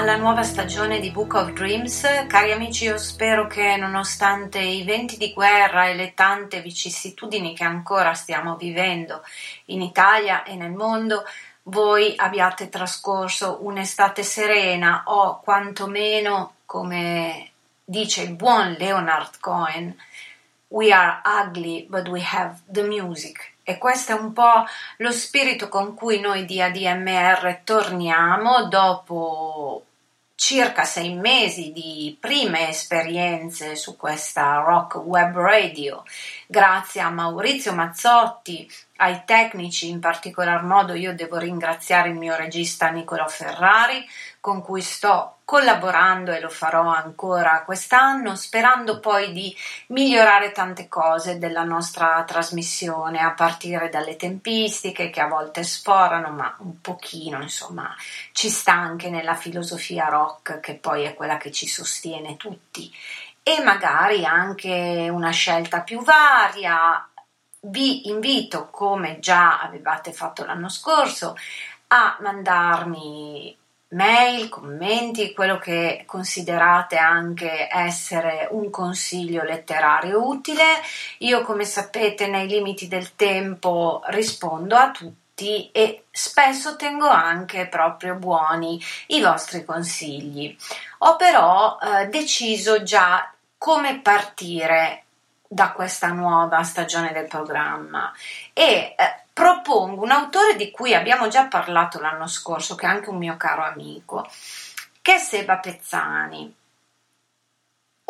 Alla nuova stagione di Book of Dreams. Cari amici, io spero che nonostante i venti di guerra e le tante vicissitudini che ancora stiamo vivendo in Italia e nel mondo, voi abbiate trascorso un'estate serena o quantomeno, come dice il buon Leonard Cohen, We are ugly but we have the music. E questo è un po' lo spirito con cui noi di ADMR torniamo dopo circa sei mesi di prime esperienze su questa rock web radio, grazie a Maurizio Mazzotti, ai tecnici, in particolar modo io devo ringraziare il mio regista Nicolò Ferrari, con cui sto collaborando e lo farò ancora quest'anno, sperando poi di migliorare tante cose della nostra trasmissione, a partire dalle tempistiche che a volte sforano, ma un pochino, insomma, ci sta anche nella filosofia rock che poi è quella che ci sostiene tutti e magari anche una scelta più varia. Vi invito, come già avevate fatto l'anno scorso, a mandarmi mail, commenti, quello che considerate anche essere un consiglio letterario utile. Io, come sapete, nei limiti del tempo rispondo a tutti e spesso tengo anche proprio buoni i vostri consigli. Ho però eh, deciso già come partire da questa nuova stagione del programma e eh, propongo un autore di cui abbiamo già parlato l'anno scorso, che è anche un mio caro amico, che è Seba Pezzani.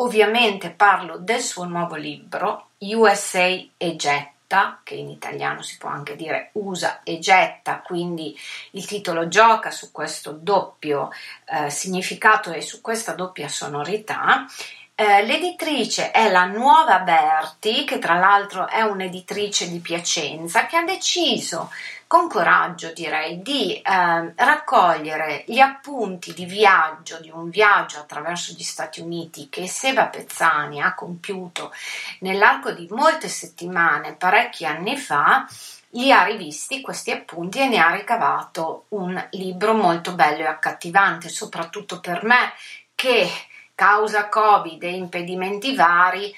Ovviamente parlo del suo nuovo libro, USA e getta, che in italiano si può anche dire usa e getta, quindi il titolo gioca su questo doppio eh, significato e su questa doppia sonorità eh, l'editrice è la Nuova Berti, che tra l'altro è un'editrice di Piacenza, che ha deciso con coraggio direi di eh, raccogliere gli appunti di viaggio, di un viaggio attraverso gli Stati Uniti che Seba Pezzani ha compiuto nell'arco di molte settimane, parecchi anni fa, li ha rivisti questi appunti e ne ha ricavato un libro molto bello e accattivante, soprattutto per me che causa Covid e impedimenti vari,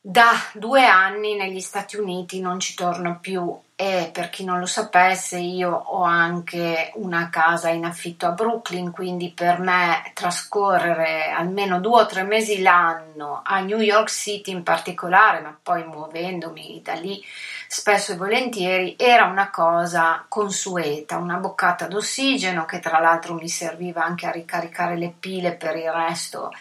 da due anni negli Stati Uniti non ci torno più. E per chi non lo sapesse io ho anche una casa in affitto a Brooklyn, quindi per me trascorrere almeno due o tre mesi l'anno a New York City in particolare, ma poi muovendomi da lì spesso e volentieri, era una cosa consueta, una boccata d'ossigeno che tra l'altro mi serviva anche a ricaricare le pile per il resto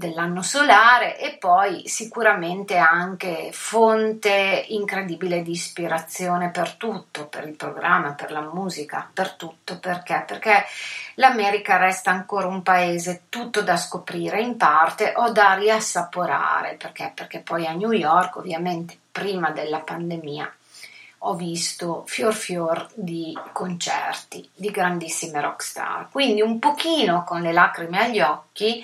dell'anno solare e poi sicuramente anche fonte incredibile di ispirazione per tutto, per il programma, per la musica, per tutto, perché? Perché l'America resta ancora un paese tutto da scoprire in parte o da riassaporare, perché? Perché poi a New York, ovviamente prima della pandemia, ho visto fior fior di concerti di grandissime rockstar, quindi un pochino con le lacrime agli occhi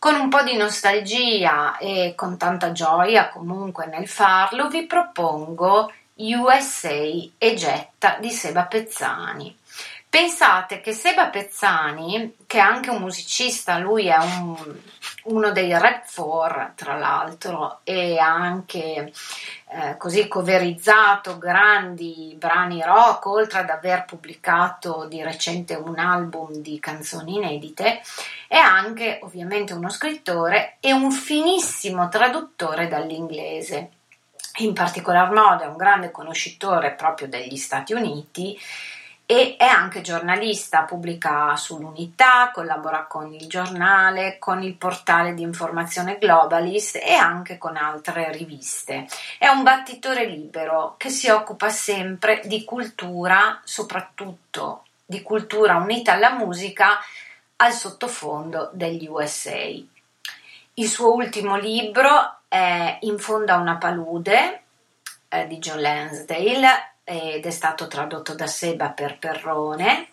con un po' di nostalgia e con tanta gioia comunque nel farlo, vi propongo USA e Getta di Seba Pezzani. Pensate che Seba Pezzani, che è anche un musicista, lui è un, uno dei Rap 4 tra l'altro e ha anche eh, così coverizzato grandi brani rock, oltre ad aver pubblicato di recente un album di canzoni inedite, è anche ovviamente uno scrittore e un finissimo traduttore dall'inglese. In particolar modo è un grande conoscitore proprio degli Stati Uniti e è anche giornalista, pubblica sull'Unità, collabora con il giornale, con il portale di informazione Globalist e anche con altre riviste. È un battitore libero che si occupa sempre di cultura, soprattutto di cultura unita alla musica al sottofondo degli USA. Il suo ultimo libro è In fondo a una palude eh, di John Lansdale ed è stato tradotto da Seba per Perrone.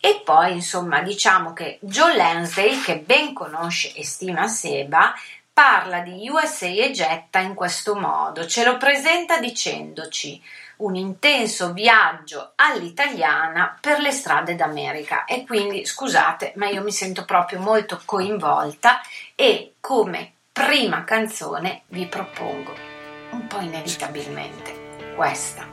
E poi, insomma, diciamo che John Lansdale, che ben conosce e stima Seba, parla di USA e Getta in questo modo, ce lo presenta dicendoci un intenso viaggio all'italiana per le strade d'America e quindi scusate ma io mi sento proprio molto coinvolta e come prima canzone vi propongo un po' inevitabilmente questa.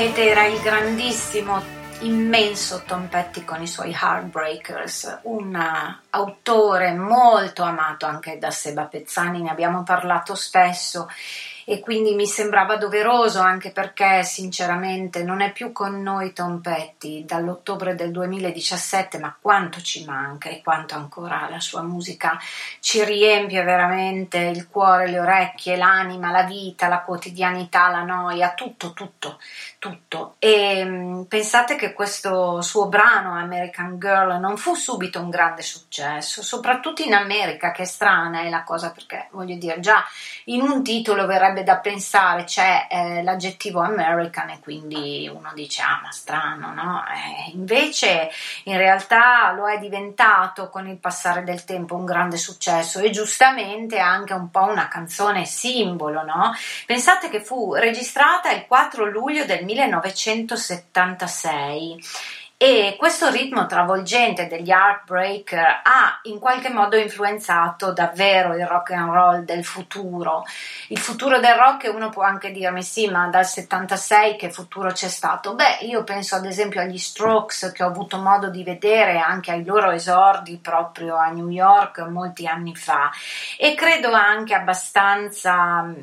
Era il grandissimo, immenso Tom Petty con i suoi Heartbreakers, un autore molto amato anche da Seba Pezzani, ne abbiamo parlato spesso e quindi mi sembrava doveroso anche perché sinceramente non è più con noi Tom Petty dall'ottobre del 2017 ma quanto ci manca e quanto ancora la sua musica ci riempie veramente il cuore, le orecchie, l'anima, la vita, la quotidianità, la noia, tutto, tutto, tutto. E mm, pensate che questo suo brano American Girl non fu subito un grande successo, soprattutto in America, che è strana è la cosa perché voglio dire già in un titolo verrebbe da pensare c'è eh, l'aggettivo American e quindi uno dice ah ma strano no? Eh, invece in realtà lo è diventato con il passare del tempo un grande successo e giustamente anche un po' una canzone simbolo no? pensate che fu registrata il 4 luglio del 1976 e questo ritmo travolgente degli Heartbreaker ha in qualche modo influenzato davvero il rock and roll del futuro. Il futuro del rock uno può anche dirmi sì, ma dal 76 che futuro c'è stato? Beh, io penso ad esempio agli Strokes che ho avuto modo di vedere anche ai loro esordi proprio a New York molti anni fa e credo anche abbastanza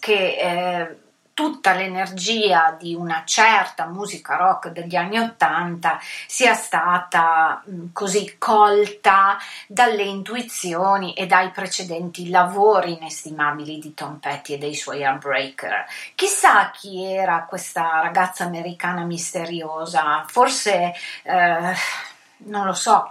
che eh, tutta l'energia di una certa musica rock degli anni Ottanta sia stata mh, così colta dalle intuizioni e dai precedenti lavori inestimabili di Tom Petty e dei suoi Heartbreaker. Chissà chi era questa ragazza americana misteriosa, forse eh, non lo so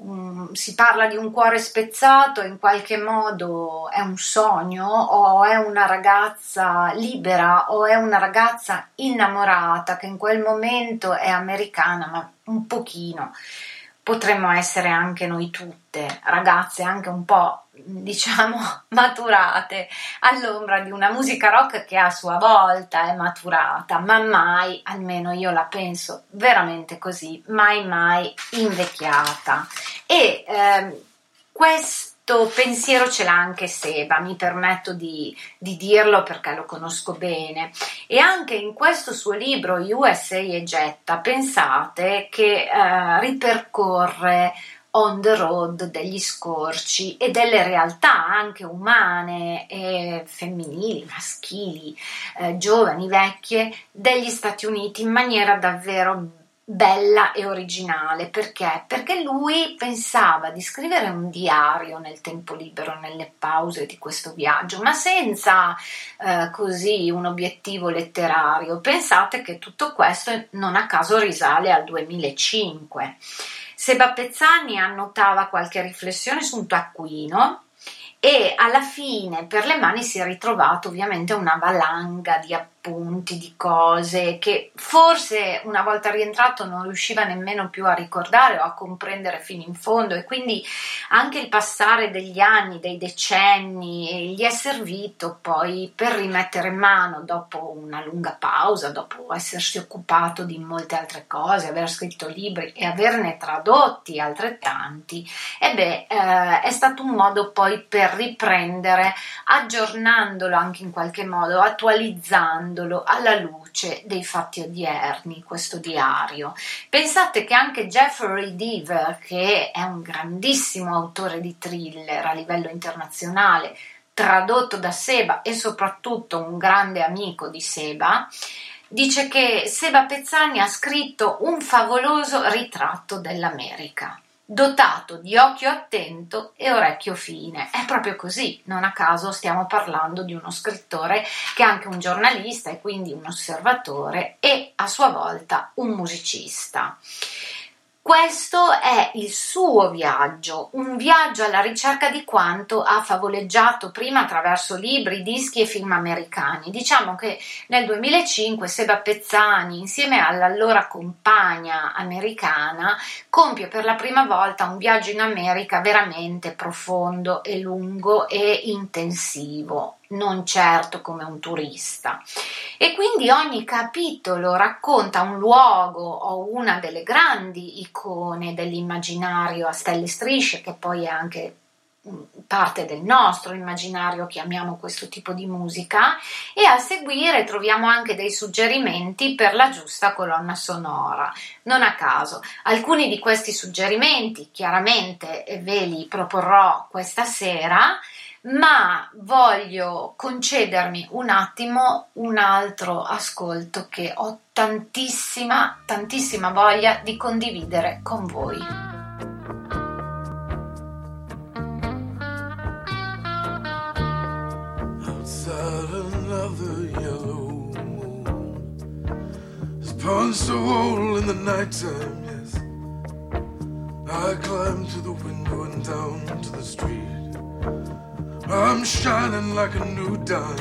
um, si parla di un cuore spezzato, in qualche modo è un sogno o è una ragazza libera o è una ragazza innamorata che in quel momento è americana, ma un pochino. Potremmo essere anche noi tutte, ragazze anche un po' diciamo maturate all'ombra di una musica rock che a sua volta è maturata, ma mai, almeno io la penso veramente così, mai mai invecchiata. E ehm, questo pensiero ce l'ha anche Seba, mi permetto di, di, dirlo perché lo conosco bene. E anche in questo suo libro USA e Getta, pensate che eh, ripercorre on the road degli scorci e delle realtà anche umane e femminili, maschili, eh, giovani, vecchie degli Stati Uniti in maniera davvero bella e originale perché? Perché lui pensava di scrivere un diario nel tempo libero, nelle pause di questo viaggio, ma senza eh, così un obiettivo letterario. Pensate che tutto questo non a caso risale al 2005. Seba Pezzani annotava qualche riflessione su un taccuino e alla fine per le mani si è ritrovato ovviamente una valanga di appunti appunti, di cose che forse una volta rientrato non riusciva nemmeno più a ricordare o a comprendere fino in fondo. E quindi anche il passare degli anni, dei decenni gli è servito poi per rimettere mano dopo una lunga pausa, dopo essersi occupato di molte altre cose, aver scritto libri e averne tradotti altrettanti, e beh, eh, è stato un modo poi per riprendere, aggiornandolo anche in qualche modo, attualizzando leggendolo alla luce dei fatti odierni, questo diario. Pensate che anche Jeffrey Deaver, che è un grandissimo autore di thriller a livello internazionale, tradotto da Seba e soprattutto un grande amico di Seba, dice che Seba Pezzani ha scritto un favoloso ritratto dell'America dotato di occhio attento e orecchio fine. È proprio così, non a caso stiamo parlando di uno scrittore che è anche un giornalista e quindi un osservatore e a sua volta un musicista. Questo è il suo viaggio, un viaggio alla ricerca di quanto ha favoleggiato prima attraverso libri, dischi e film americani. Diciamo che nel 2005 Seba Pezzani, insieme all'allora compagna americana, compie per la prima volta un viaggio in America veramente profondo e lungo e intensivo non certo come un turista. E quindi ogni capitolo racconta un luogo o una delle grandi icone dell'immaginario a stelle strisce, che poi è anche mm, parte del nostro immaginario, chiamiamo questo tipo di musica, e a seguire troviamo anche dei suggerimenti per la giusta colonna sonora. Non a caso, alcuni di questi suggerimenti chiaramente ve li proporrò questa sera ma voglio concedermi un attimo un altro ascolto che ho tantissima, tantissima voglia di condividere con voi. Punch a hole in the nighttime, yes. I climb to the window and down to the street. I'm shining like a new dime.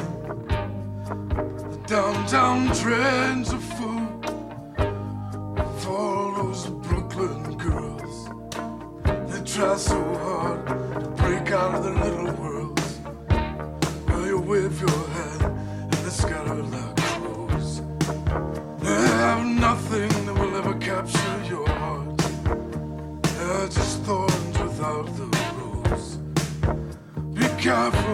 The downtown trends are full for those Brooklyn girls. They try so hard come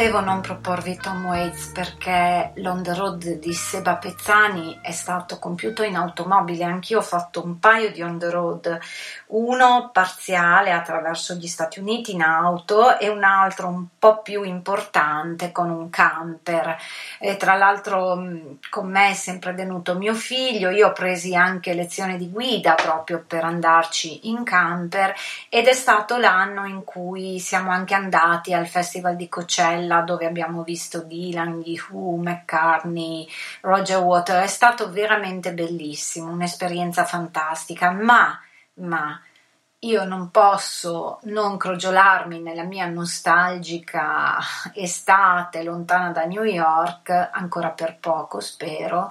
potevo non proporvi Tom Waits perché l'on the road di Seba Pezzani è stato compiuto in automobile, anch'io ho fatto un paio di on the road, uno parziale attraverso gli Stati Uniti in auto e un altro un po' più importante con un camper. E tra l'altro con me è sempre venuto mio figlio, io ho presi anche lezioni di guida proprio per andarci in camper ed è stato l'anno in cui siamo anche andati al Festival di Coachella dove abbiamo visto Dylan, Who, McCartney, Roger Water, è stato veramente bellissimo, un'esperienza fantastica, ma, ma io non posso non crogiolarmi nella mia nostalgica estate lontana da New York, ancora per poco spero,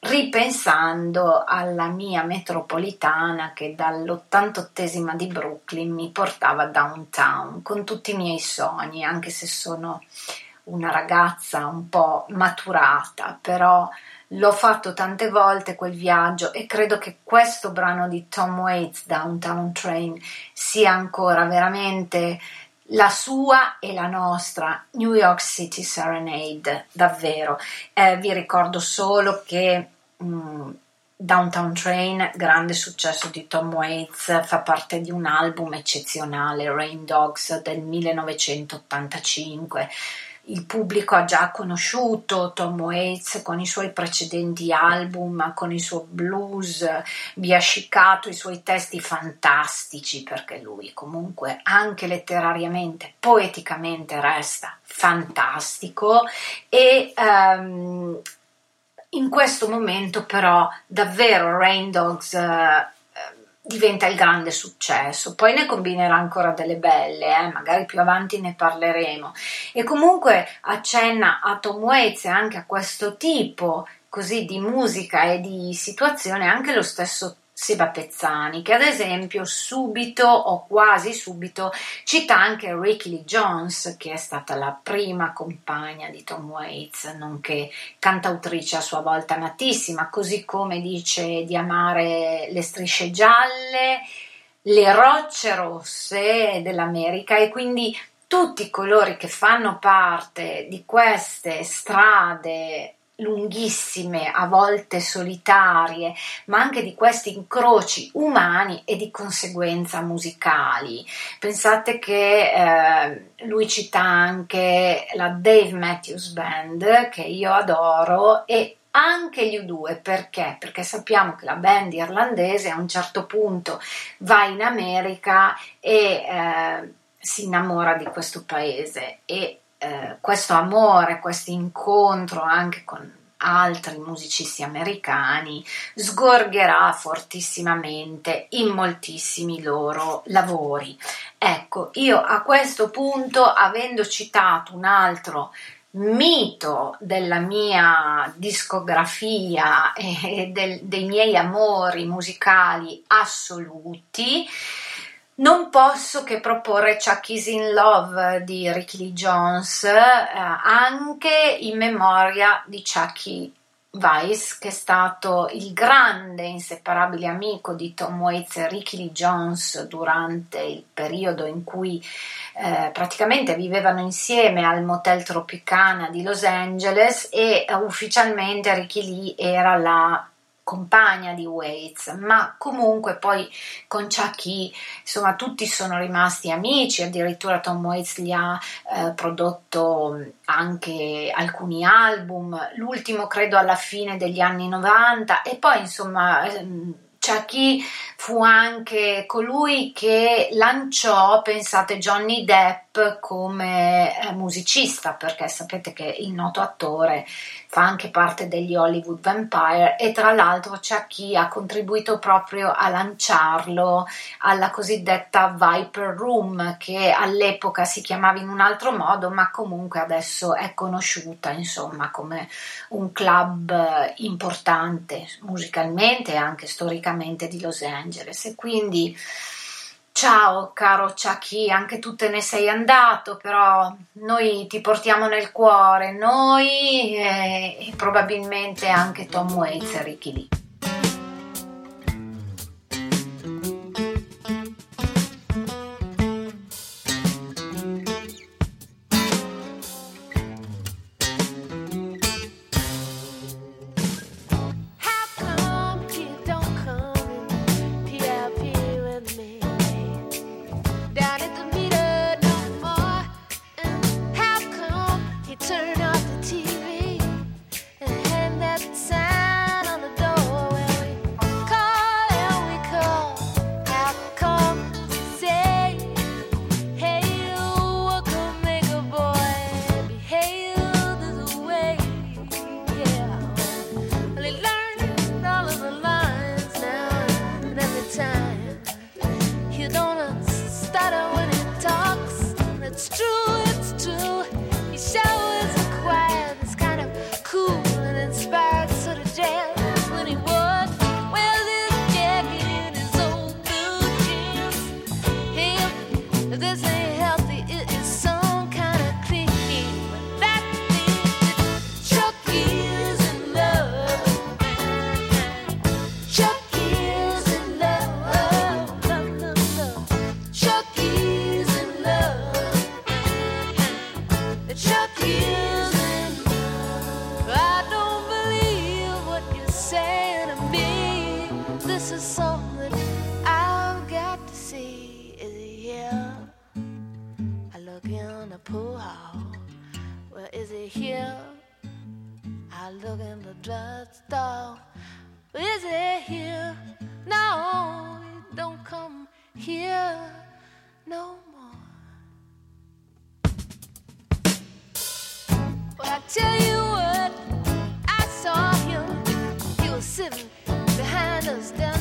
ripensando alla mia metropolitana che dall'88esima di Brooklyn mi portava downtown con tutti i miei sogni, anche se sono una ragazza un po' maturata, però l'ho fatto tante volte quel viaggio e credo che questo brano di Tom Waits, Downtown Train, sia ancora veramente la sua e la nostra New York City Serenade, davvero. Eh, vi ricordo solo che mh, Downtown Train, grande successo di Tom Waits, fa parte di un album eccezionale, Rain Dogs del 1985. Il pubblico ha già conosciuto Tom Waits con i suoi precedenti album, con il suo blues biascicato, i suoi testi fantastici, perché lui comunque anche letterariamente, poeticamente resta fantastico e um, in questo momento però davvero Rain Dogs uh, diventa il grande successo, poi ne combinerà ancora delle belle, eh? magari più avanti ne parleremo e comunque accenna a Tom Waits e anche a questo tipo così di musica e di situazione anche lo stesso Seba Pezzani, che ad esempio subito o quasi subito cita anche Ricky Lee Jones, che è stata la prima compagna di Tom Waits, nonché cantautrice a sua volta amatissima, così come dice di amare le strisce gialle, le rocce rosse dell'America e quindi tutti coloro che fanno parte di queste strade lunghissime, a volte solitarie, ma anche di questi incroci umani e di conseguenza musicali. Pensate che eh, lui cita anche la Dave Matthews Band, che io adoro, e anche gli U2 perché? Perché sappiamo che la band irlandese a un certo punto va in America e eh, si innamora di questo paese e eh, questo amore, questo incontro anche con altri musicisti americani sgorgerà fortissimamente in moltissimi loro lavori. Ecco, io a questo punto, avendo citato un altro mito della mia discografia e del, dei miei amori musicali assoluti, non posso che proporre Chucky's in Love di Ricky Lee Jones, eh, anche in memoria di Chucky Weiss, che è stato il grande inseparabile amico di Tom Waits e Ricky Lee Jones durante il periodo in cui eh, praticamente vivevano insieme al Motel Tropicana di Los Angeles e eh, ufficialmente Ricky Lee era la compagna di Waits, ma comunque poi con Chucky insomma tutti sono rimasti amici, addirittura Tom Waits gli ha eh, prodotto anche alcuni album, l'ultimo credo alla fine degli anni 90 e poi insomma ehm, Chucky fu anche colui che lanciò, pensate, Johnny Depp come eh, musicista, perché sapete che il noto attore fa anche parte degli Hollywood Vampire e tra l'altro Chucky ha contribuito proprio a lanciarlo alla cosiddetta Viper Room, che all'epoca si chiamava in un altro modo, ma comunque adesso è conosciuta, insomma, come un club importante musicalmente e anche storicamente di Los Angeles. E quindi ciao caro Chucky, anche tu te ne sei andato, però noi ti portiamo nel cuore, noi e, e probabilmente anche Tom Waits e Ricky Lee. here? I look in the drugstore. Is it here? No, it don't come here no more. Well, I tell you what, I saw him. He was sitting behind us down.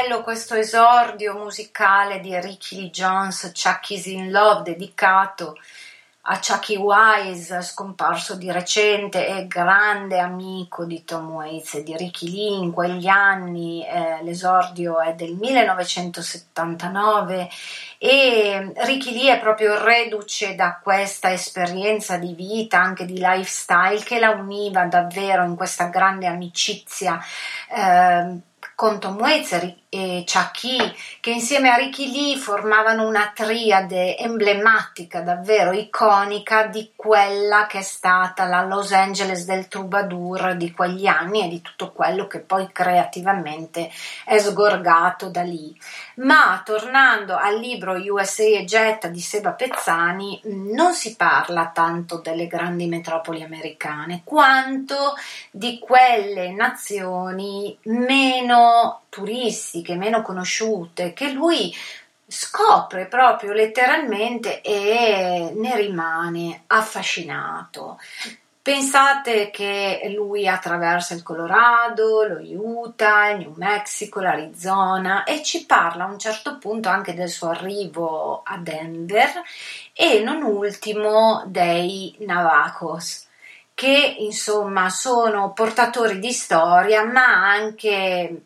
Bello questo esordio musicale di Ricky Lee Jones, Chucky's in Love, dedicato a Chucky Wise, scomparso di recente e grande amico di Tom Waits e di Ricky Lee in quegli anni, eh, l'esordio è del 1979 e Ricky Lee è proprio reduce da questa esperienza di vita, anche di lifestyle che la univa davvero in questa grande amicizia. Eh, con Tom Waits e Chucky, che insieme a Ricky Lee formavano una triade emblematica, davvero iconica di quella che è stata la Los Angeles del troubadour di quegli anni e di tutto quello che poi creativamente è sgorgato da lì. Ma tornando al libro USA e Jetta di Seba Pezzani, non si parla tanto delle grandi metropoli americane quanto di quelle nazioni meno turistiche, meno conosciute, che lui scopre proprio letteralmente e ne rimane affascinato. Pensate che lui attraversa il Colorado, lo Utah, il New Mexico, l'Arizona e ci parla a un certo punto anche del suo arrivo a Denver e non ultimo dei Navajos che insomma sono portatori di storia ma anche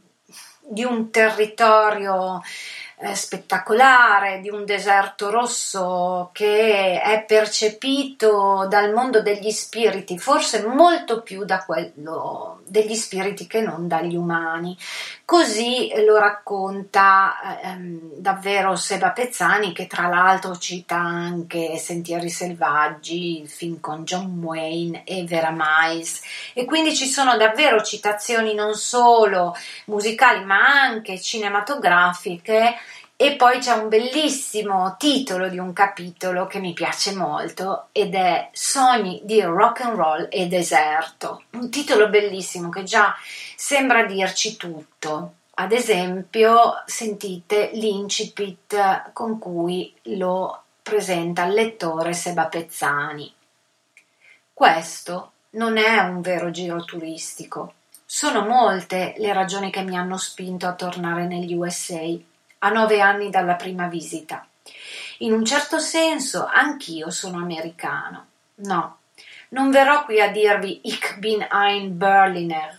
di un territorio eh, spettacolare, di un deserto rosso che è percepito dal mondo degli spiriti, forse molto più da quello degli spiriti che non dagli umani. Così lo racconta ehm, davvero Seba Pezzani, che tra l'altro cita anche Sentieri Selvaggi, il film con John Wayne e Vera Mais. E quindi ci sono davvero citazioni non solo musicali ma anche cinematografiche e poi c'è un bellissimo titolo di un capitolo che mi piace molto ed è Sogni di rock and roll e deserto. Un titolo bellissimo che già sembra dirci tutto. Ad esempio, sentite l'incipit con cui lo presenta il lettore Seba Pezzani. Questo non è un vero giro turistico. Sono molte le ragioni che mi hanno spinto a tornare negli USA a nove anni dalla prima visita. In un certo senso anch'io sono americano. No, non verrò qui a dirvi Ich bin ein Berliner,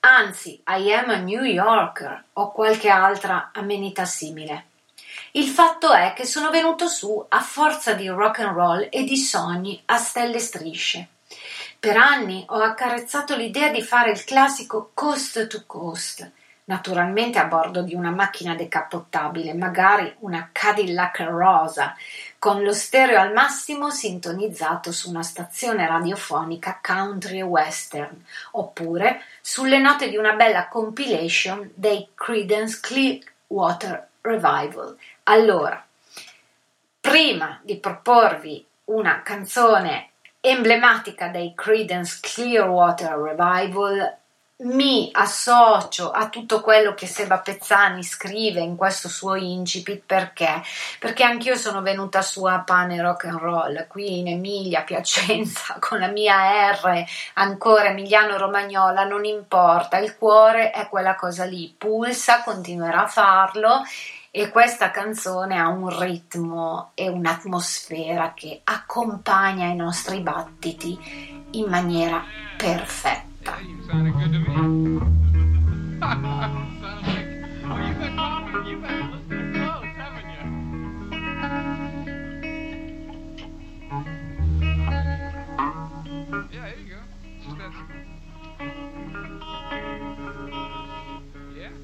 anzi I am a New Yorker o qualche altra amenità simile. Il fatto è che sono venuto su a forza di rock and roll e di sogni a stelle strisce. Per anni ho accarezzato l'idea di fare il classico coast to coast, naturalmente a bordo di una macchina decappottabile, magari una Cadillac rosa, con lo stereo al massimo sintonizzato su una stazione radiofonica country western, oppure sulle note di una bella compilation dei Creedence Clearwater Revival. Allora, prima di proporvi una canzone emblematica dei Creedence Clearwater Revival, mi associo a tutto quello che Seba Pezzani scrive in questo suo incipit perché? Perché anch'io sono venuta su a pane rock and roll qui in Emilia, Piacenza, con la mia R ancora Emiliano Romagnola, non importa, il cuore è quella cosa lì, pulsa, continuerà a farlo e questa canzone ha un ritmo e un'atmosfera che accompagna i nostri battiti in maniera perfetta. Yeah, you sounded good to me. sounded like, you've been listening close, haven't you? Yeah, there you go. Just that. Yeah.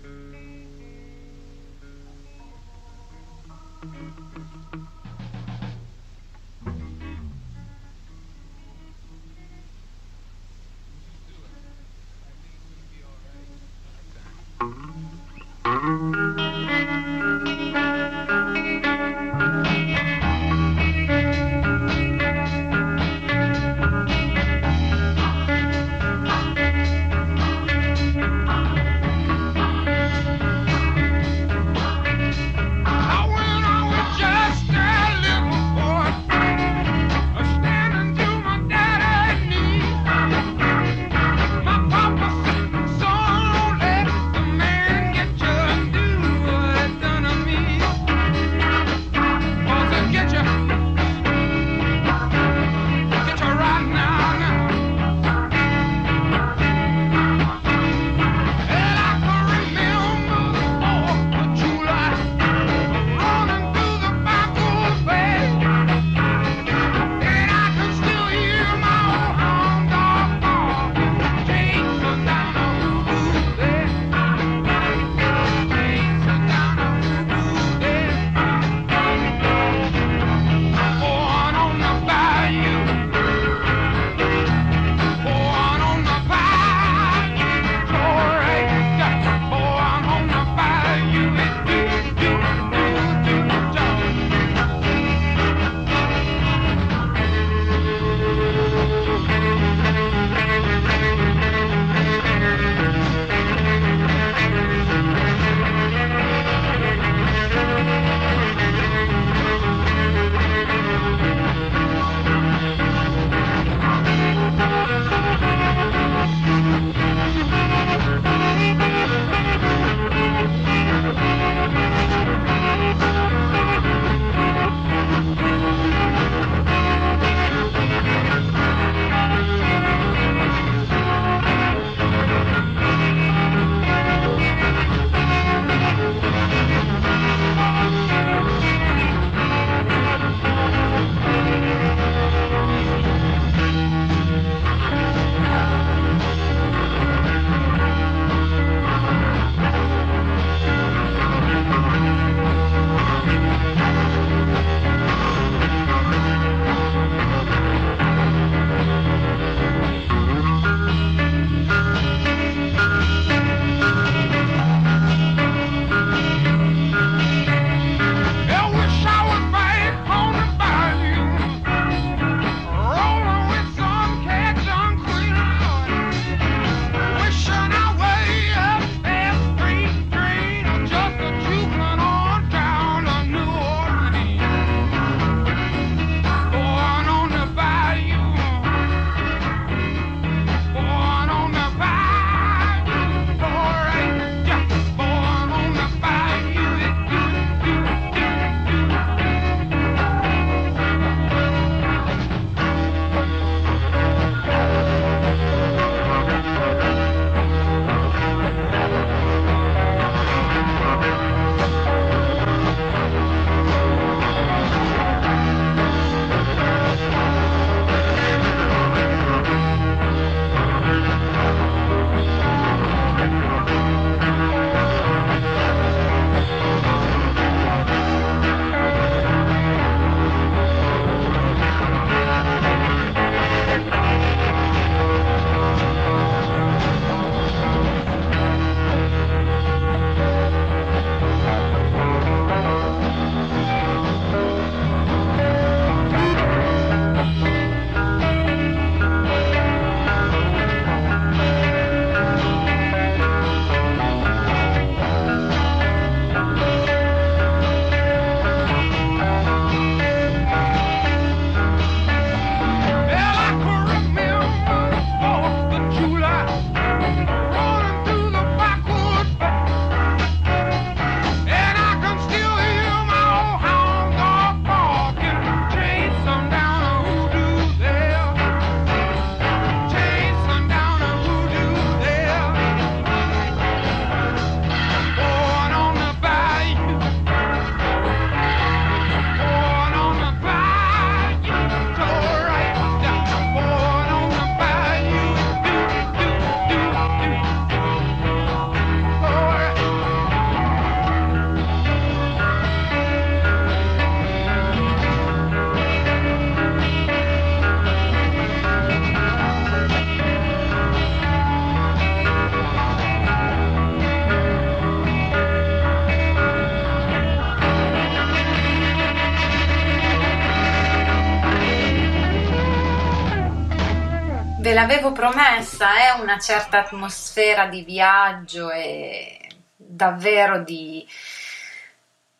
Ve l'avevo promessa, è una certa atmosfera di viaggio e davvero di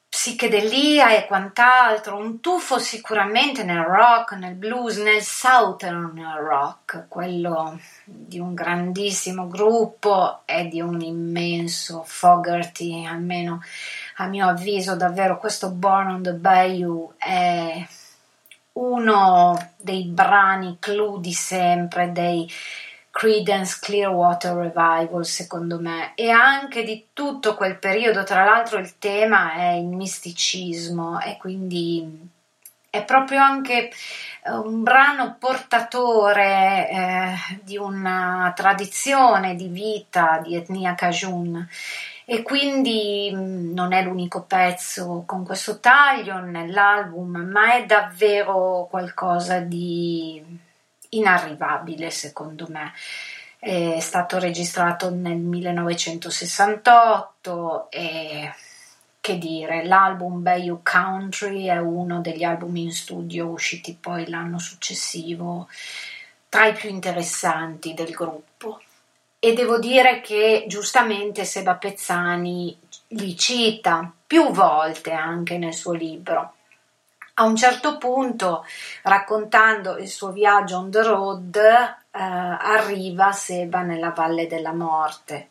psichedelia e quant'altro, un tuffo sicuramente nel rock, nel blues, nel southern rock, quello di un grandissimo gruppo e di un immenso Fogerty, almeno a mio avviso davvero questo Born on the Bayou è uno dei brani clou di sempre dei Credence Clearwater Revival, secondo me, e anche di tutto quel periodo. Tra l'altro, il tema è il misticismo, e quindi è proprio anche eh, un brano portatore eh, di una tradizione di vita di etnia Cajun e quindi mm, non è l'unico pezzo con questo taglio nell'album, ma è davvero qualcosa di inarrivabile secondo me. È stato registrato nel 1968 e che dire, l'album Bayou Country è uno degli album in studio usciti poi l'anno successivo, tra i più interessanti del gruppo. E devo dire che giustamente Seba Pezzani li cita più volte anche nel suo libro. A un certo punto, raccontando il suo viaggio on the road, eh, arriva Seba nella Valle della Morte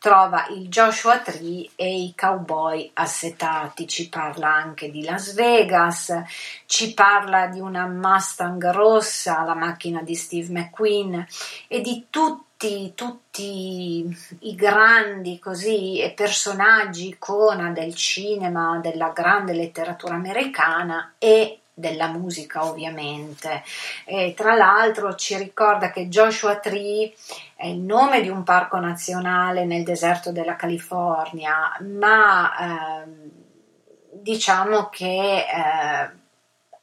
trova il Joshua Tree e i cowboy assetati, ci parla anche di Las Vegas, ci parla di una Mustang rossa, la macchina di Steve McQueen e di tutti, tutti i grandi così, personaggi icona del cinema, della grande letteratura americana e della musica ovviamente. E tra l'altro ci ricorda che Joshua Tree è il nome di un parco nazionale nel deserto della California, ma eh, diciamo che eh,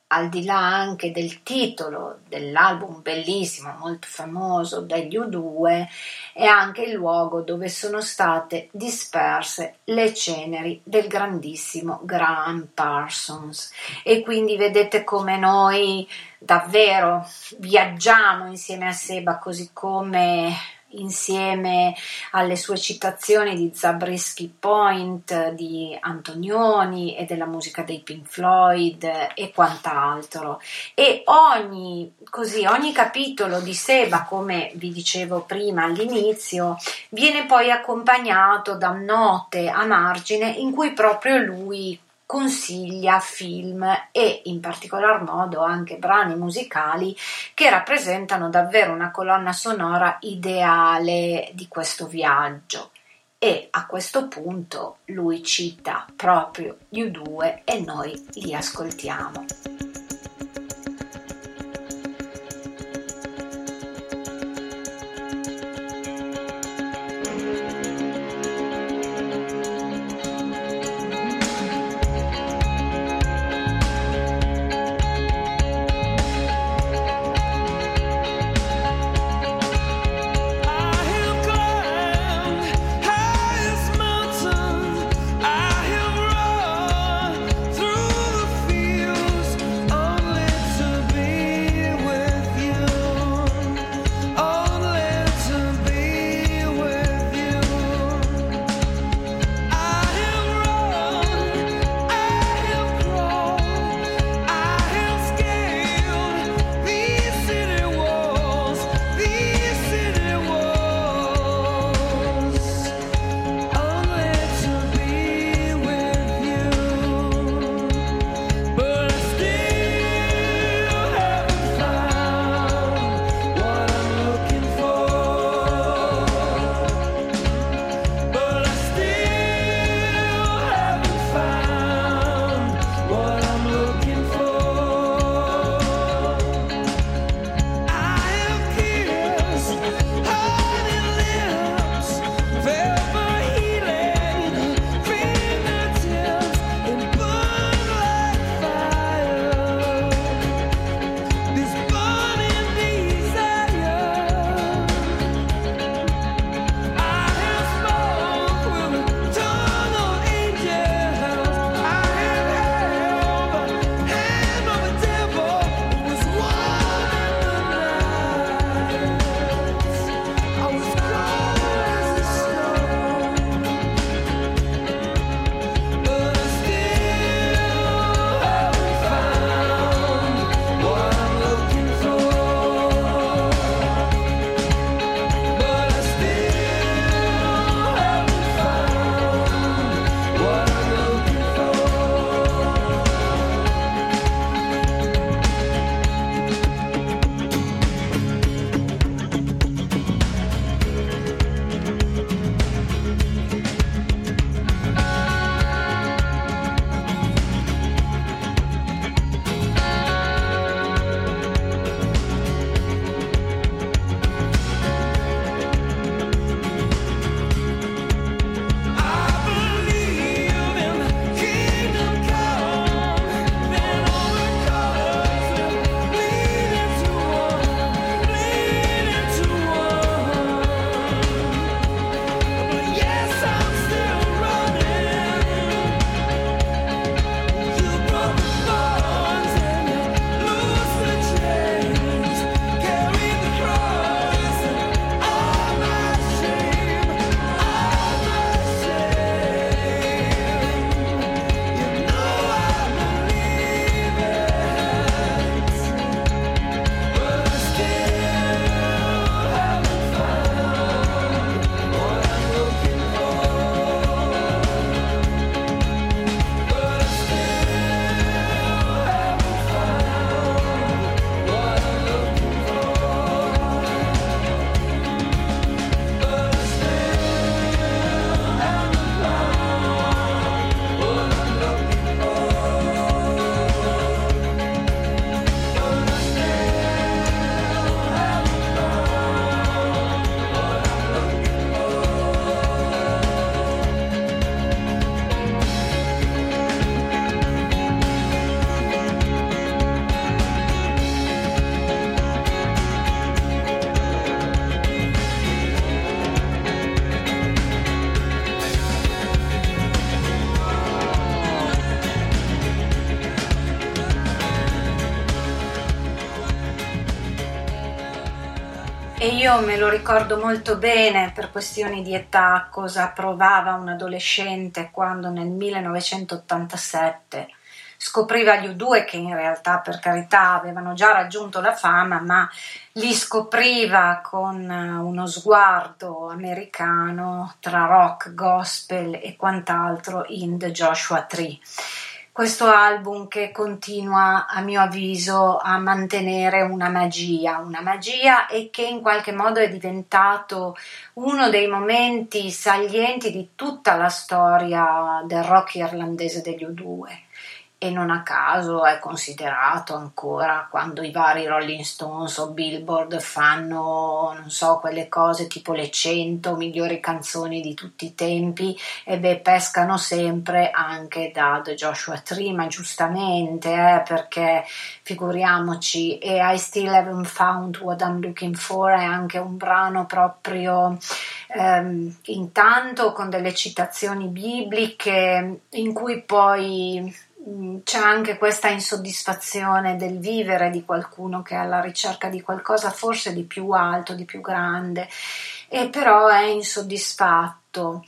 al di là anche del titolo dell'album bellissimo, molto famoso degli U2, è anche il luogo dove sono state disperse le ceneri del grandissimo Graham Parsons. E quindi vedete come noi davvero viaggiamo insieme a Seba, così come insieme alle sue citazioni di Zabriskie Point, di Antonioni e della musica dei Pink Floyd e quant'altro. E ogni, così, ogni capitolo di Seba, come vi dicevo prima all'inizio, viene poi accompagnato da note a margine in cui proprio lui consiglia film e in particolar modo anche brani musicali che rappresentano davvero una colonna sonora ideale di questo viaggio. E a questo punto lui cita proprio gli U2 e noi li ascoltiamo. Io me lo ricordo molto bene per questioni di età cosa provava un adolescente quando nel 1987 scopriva gli U2 che in realtà per carità avevano già raggiunto la fama, ma li scopriva con uno sguardo americano tra rock, gospel e quant'altro in The Joshua Tree questo album che continua a mio avviso a mantenere una magia, una magia e che in qualche modo è diventato uno dei momenti salienti di tutta la storia del rock irlandese degli U2 e non a caso è considerato ancora quando i vari Rolling Stones o Billboard fanno, non so, quelle cose tipo le 100 migliori canzoni di tutti i tempi e beh, pescano sempre anche da The Joshua Tree, ma giustamente, eh, perché figuriamoci, e I Still Haven't Found What I'm Looking For è anche un brano proprio ehm, intanto con delle citazioni bibliche in cui poi c'è anche questa insoddisfazione del vivere di qualcuno che è alla ricerca di qualcosa forse di più alto, di più grande, e però è insoddisfatto.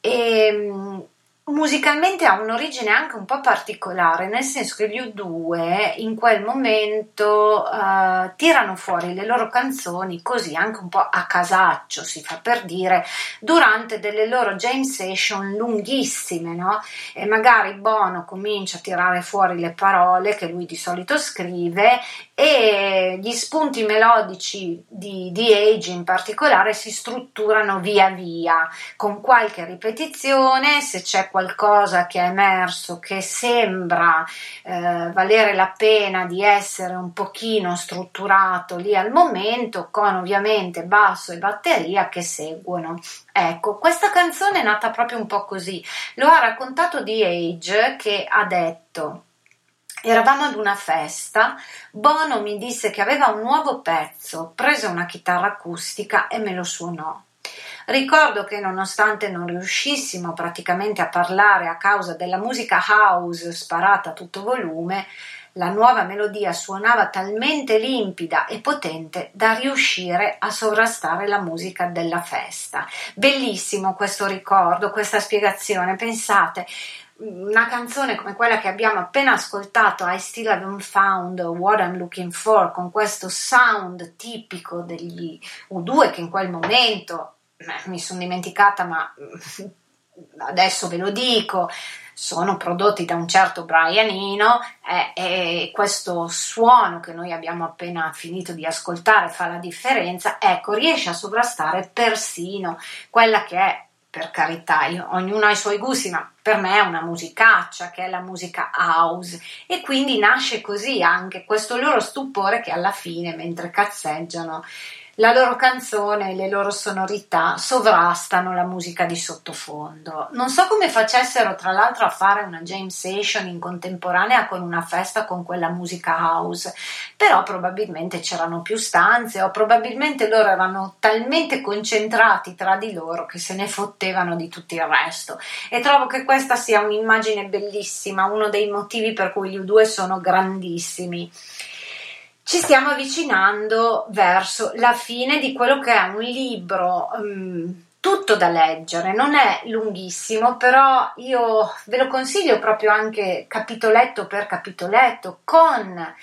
E, mm, musicalmente ha un'origine anche un po' particolare, nel senso che gli U2 in quel momento uh, tirano fuori le loro canzoni così anche un po' a casaccio, si fa per dire, durante delle loro jam session lunghissime, no? E magari Bono comincia a tirare fuori le parole che lui di solito scrive e gli spunti melodici di, di Age in particolare si strutturano via via, con qualche ripetizione, se c'è qualcosa che è emerso che sembra eh, valere la pena di essere un pochino strutturato lì al momento, con ovviamente basso e batteria che seguono. Ecco, questa canzone è nata proprio un po' così. Lo ha raccontato di Age che ha detto Eravamo ad una festa, Bono mi disse che aveva un nuovo pezzo, prese una chitarra acustica e me lo suonò. Ricordo che nonostante non riuscissimo praticamente a parlare a causa della musica house sparata a tutto volume, la nuova melodia suonava talmente limpida e potente da riuscire a sovrastare la musica della festa. Bellissimo questo ricordo, questa spiegazione. Pensate, una canzone come quella che abbiamo appena ascoltato, I Still Haven't Found What I'm Looking For, con questo sound tipico degli U2 che in quel momento eh, mi sono dimenticata, ma adesso ve lo dico, sono prodotti da un certo Brian Eno eh, e questo suono che noi abbiamo appena finito di ascoltare fa la differenza, ecco, riesce a sovrastare persino quella che è per carità, io, ognuno ha i suoi gusti, ma per me è una musicaccia che è la musica house. E quindi nasce così anche questo loro stupore che alla fine, mentre cazzeggiano, la loro canzone, le loro sonorità sovrastano la musica di sottofondo. Non so come facessero tra l'altro a fare una jam session in contemporanea con una festa con quella musica house, però probabilmente c'erano più stanze o probabilmente loro erano talmente concentrati tra di loro che se ne fottevano di tutto il resto. E trovo che questa sia un'immagine bellissima, uno dei motivi per cui gli U2 sono grandissimi ci stiamo avvicinando verso la fine di quello che è un libro um, tutto da leggere, non è lunghissimo, però io ve lo consiglio proprio anche capitoletto per capitoletto con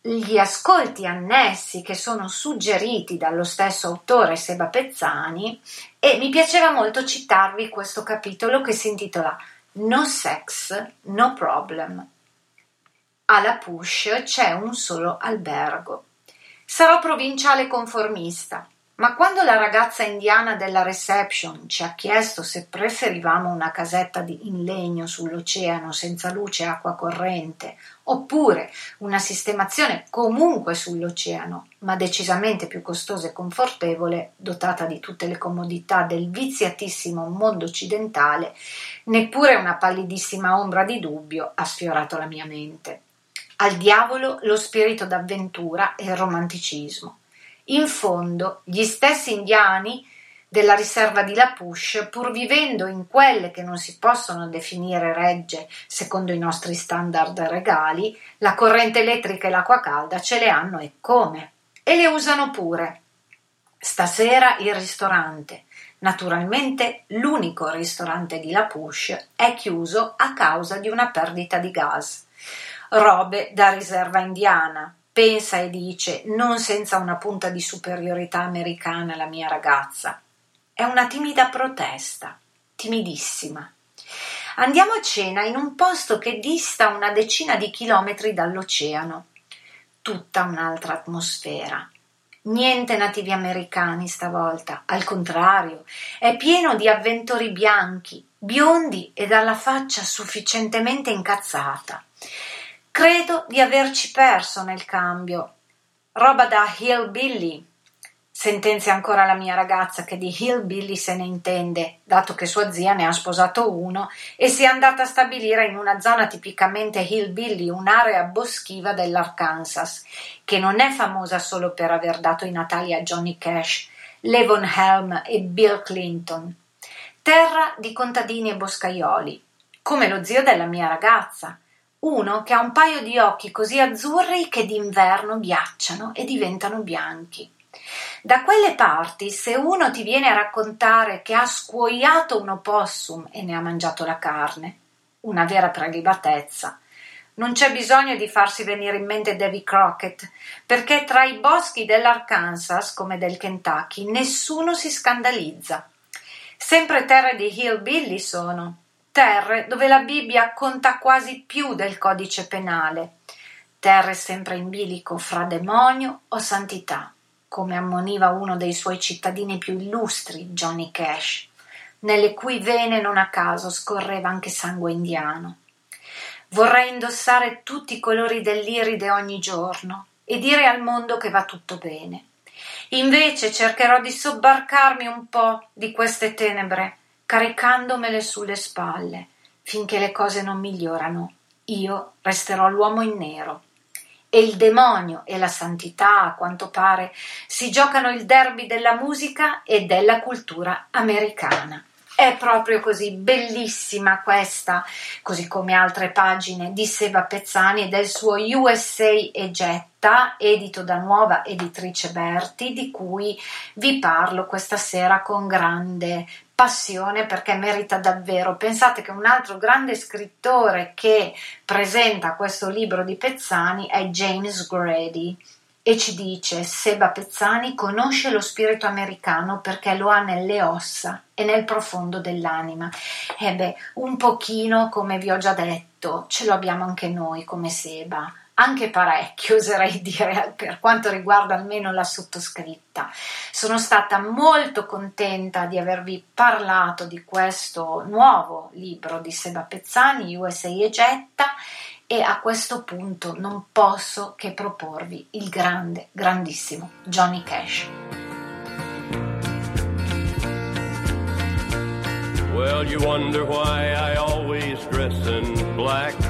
gli ascolti annessi che sono suggeriti dallo stesso autore Seba Pezzani e mi piaceva molto citarvi questo capitolo che si intitola No Sex, No Problem alla Push c'è un solo albergo. Sarò provinciale conformista, ma quando la ragazza indiana della reception ci ha chiesto se preferivamo una casetta in legno sull'oceano senza luce e acqua corrente, oppure una sistemazione comunque sull'oceano, ma decisamente più costosa e confortevole, dotata di tutte le comodità del viziatissimo mondo occidentale, neppure una pallidissima ombra di dubbio ha sfiorato la mia mente al diavolo lo spirito d'avventura e il romanticismo. In fondo, gli stessi indiani della riserva di Lapush, pur vivendo in quelle che non si possono definire regge secondo i nostri standard regali, la corrente elettrica e l'acqua calda ce le hanno e come? E le usano pure. Stasera il ristorante, naturalmente l'unico ristorante di La Push, è chiuso a causa di una perdita di gas. Robe da riserva indiana, pensa e dice, non senza una punta di superiorità americana la mia ragazza. È una timida protesta, timidissima. Andiamo a cena in un posto che dista una decina di chilometri dall'oceano. Tutta un'altra atmosfera. Niente nativi americani stavolta, al contrario, è pieno di avventori bianchi, biondi e dalla faccia sufficientemente incazzata. Credo di averci perso nel cambio. Roba da hillbilly, Sentenzia ancora la mia ragazza che di hillbilly se ne intende, dato che sua zia ne ha sposato uno e si è andata a stabilire in una zona tipicamente hillbilly, un'area boschiva dell'Arkansas, che non è famosa solo per aver dato i natali a Johnny Cash, Levon Helm e Bill Clinton. Terra di contadini e boscaioli, come lo zio della mia ragazza, uno che ha un paio di occhi così azzurri che d'inverno ghiacciano e diventano bianchi. Da quelle parti, se uno ti viene a raccontare che ha scuoiato un opossum e ne ha mangiato la carne, una vera prelibatezza, non c'è bisogno di farsi venire in mente Davy Crockett, perché tra i boschi dell'Arkansas come del Kentucky nessuno si scandalizza. Sempre terre di hillbilly sono, terre dove la Bibbia conta quasi più del codice penale, terre sempre in bilico fra demonio o santità come ammoniva uno dei suoi cittadini più illustri, Johnny Cash, nelle cui vene non a caso scorreva anche sangue indiano. Vorrei indossare tutti i colori dell'iride ogni giorno e dire al mondo che va tutto bene. Invece cercherò di sobbarcarmi un po' di queste tenebre, caricandomele sulle spalle, finché le cose non migliorano. Io resterò l'uomo in nero e il demonio e la santità, a quanto pare, si giocano il derby della musica e della cultura americana. È proprio così bellissima questa, così come altre pagine di Seba Pezzani e del suo USA e Getta, edito da nuova editrice Berti, di cui vi parlo questa sera con grande passione perché merita davvero. Pensate che un altro grande scrittore che presenta questo libro di Pezzani è James Grady e ci dice Seba Pezzani conosce lo spirito americano perché lo ha nelle ossa e nel profondo dell'anima. E beh, un pochino, come vi ho già detto, ce lo abbiamo anche noi come Seba anche parecchio, oserei dire, per quanto riguarda almeno la sottoscritta. Sono stata molto contenta di avervi parlato di questo nuovo libro di Seba Pezzani, USA e Getta, e a questo punto non posso che proporvi il grande, grandissimo Johnny Cash. Well, you wonder why I always dress in black.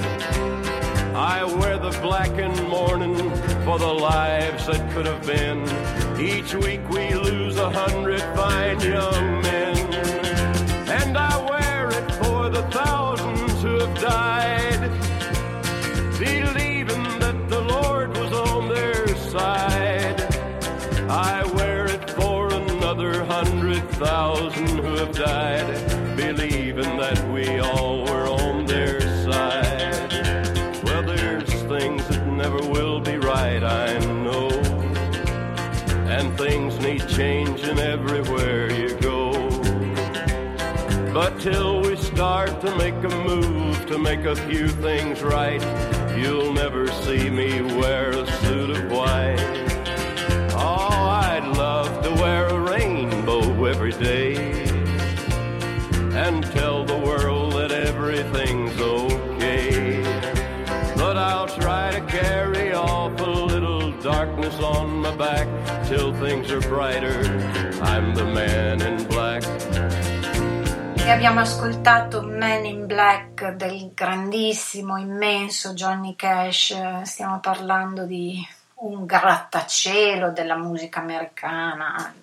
I wear the black and mourning for the lives that could have been. Each week we lose a hundred fine young men. And I wear it for the thousands who have died, believing that the Lord was on their side. I wear it for another hundred thousand who have died, believing that we all make a move to make a few things right, you'll never see me wear a suit of white. Oh, I'd love to wear a rainbow every day and tell the world that everything's okay. But I'll try to carry off a little darkness on my back till things are brighter. I'm the man in. E abbiamo ascoltato Man in Black del grandissimo, immenso Johnny Cash. Stiamo parlando di un grattacielo della musica americana.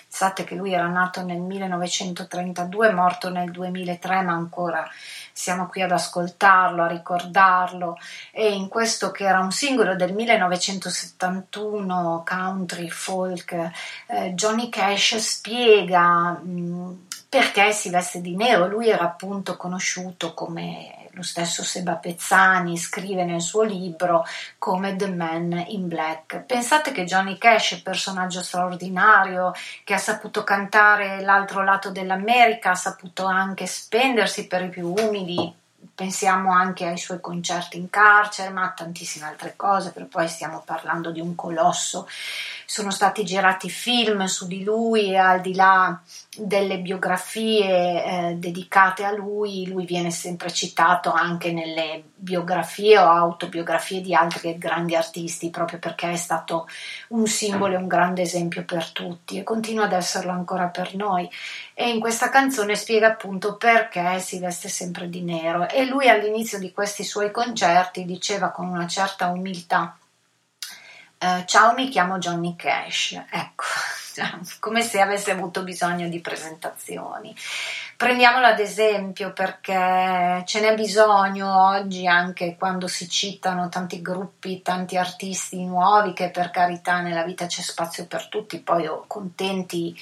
Pensate che lui era nato nel 1932, morto nel 2003, ma ancora siamo qui ad ascoltarlo, a ricordarlo. E in questo che era un singolo del 1971, country, folk, eh, Johnny Cash spiega mh, perché si veste di nero. Lui era appunto conosciuto come lo stesso Seba Pezzani scrive nel suo libro come The Man in Black. Pensate che Johnny Cash personaggio straordinario che ha saputo cantare l'altro lato dell'America, ha saputo anche spendersi per i più umili, pensiamo anche ai suoi concerti in carcere, ma a tantissime altre cose, per poi stiamo parlando di un colosso. Sono stati girati film su di lui e al di là delle biografie eh, dedicate a lui, lui viene sempre citato anche nelle biografie o autobiografie di altri grandi artisti, proprio perché è stato un simbolo e un grande esempio per tutti e continua ad esserlo ancora per noi. E in questa canzone spiega appunto perché si veste sempre di nero. E lui all'inizio di questi suoi concerti diceva con una certa umiltà eh, ciao mi chiamo Johnny Cash, ecco, come se avesse avuto bisogno di presentazioni. Prendiamolo ad esempio perché ce n'è bisogno oggi anche quando si citano tanti gruppi, tanti artisti nuovi che per carità nella vita c'è spazio per tutti, poi oh, contenti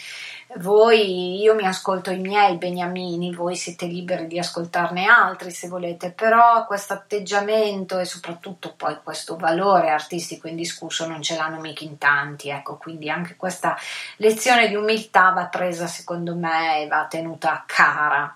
voi, io mi ascolto i miei beniamini, voi siete liberi di ascoltarne altri se volete, però questo atteggiamento e soprattutto poi questo valore artistico indiscusso non ce l'hanno mica in tanti, ecco, quindi anche questa lezione di umiltà va presa secondo me e va tenuta cara.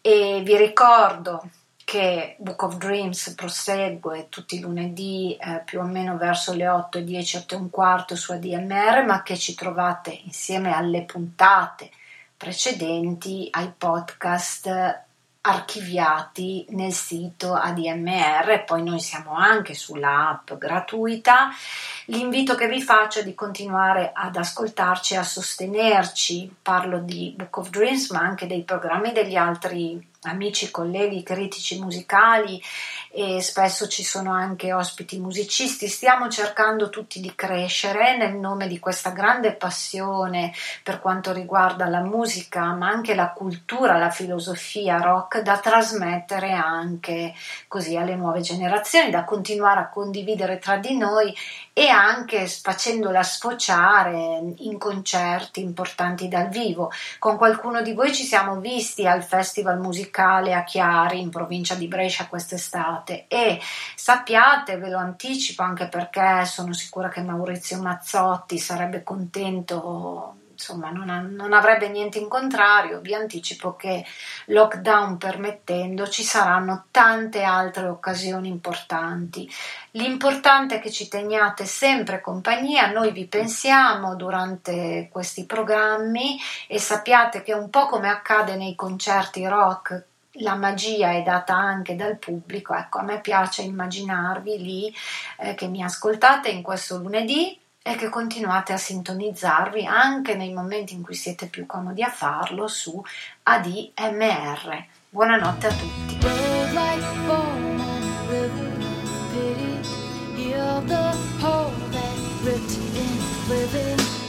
E vi ricordo che Book of Dreams prosegue tutti i lunedì eh, più o meno verso le 8, 10, 8 e un quarto su ADMR, ma che ci trovate insieme alle puntate precedenti ai podcast archiviati nel sito ADMR, poi noi siamo anche sull'app gratuita. L'invito che vi faccio è di continuare ad ascoltarci e a sostenerci. Parlo di Book of Dreams, ma anche dei programmi degli altri amici, colleghi, critici musicali e spesso ci sono anche ospiti musicisti. Stiamo cercando tutti di crescere nel nome di questa grande passione per quanto riguarda la musica, ma anche la cultura, la filosofia rock da trasmettere anche così alle nuove generazioni, da continuare a condividere tra di noi e anche facendola sfociare in concerti importanti dal vivo. Con qualcuno di voi ci siamo visti al Festival Musicale a Chiari in provincia di Brescia quest'estate e sappiate, ve lo anticipo anche perché sono sicura che Maurizio Mazzotti sarebbe contento insomma non, ha, non, avrebbe niente in contrario, vi anticipo che lockdown permettendo ci saranno tante altre occasioni importanti. L'importante è che ci teniate sempre compagnia, noi vi pensiamo durante questi programmi e sappiate che un po' come accade nei concerti rock la magia è data anche dal pubblico, ecco, a me piace immaginarvi lì eh, che mi ascoltate in questo lunedì e che continuate a sintonizzarvi anche nei momenti in cui siete più comodi a farlo su ADMR. Buonanotte a tutti. living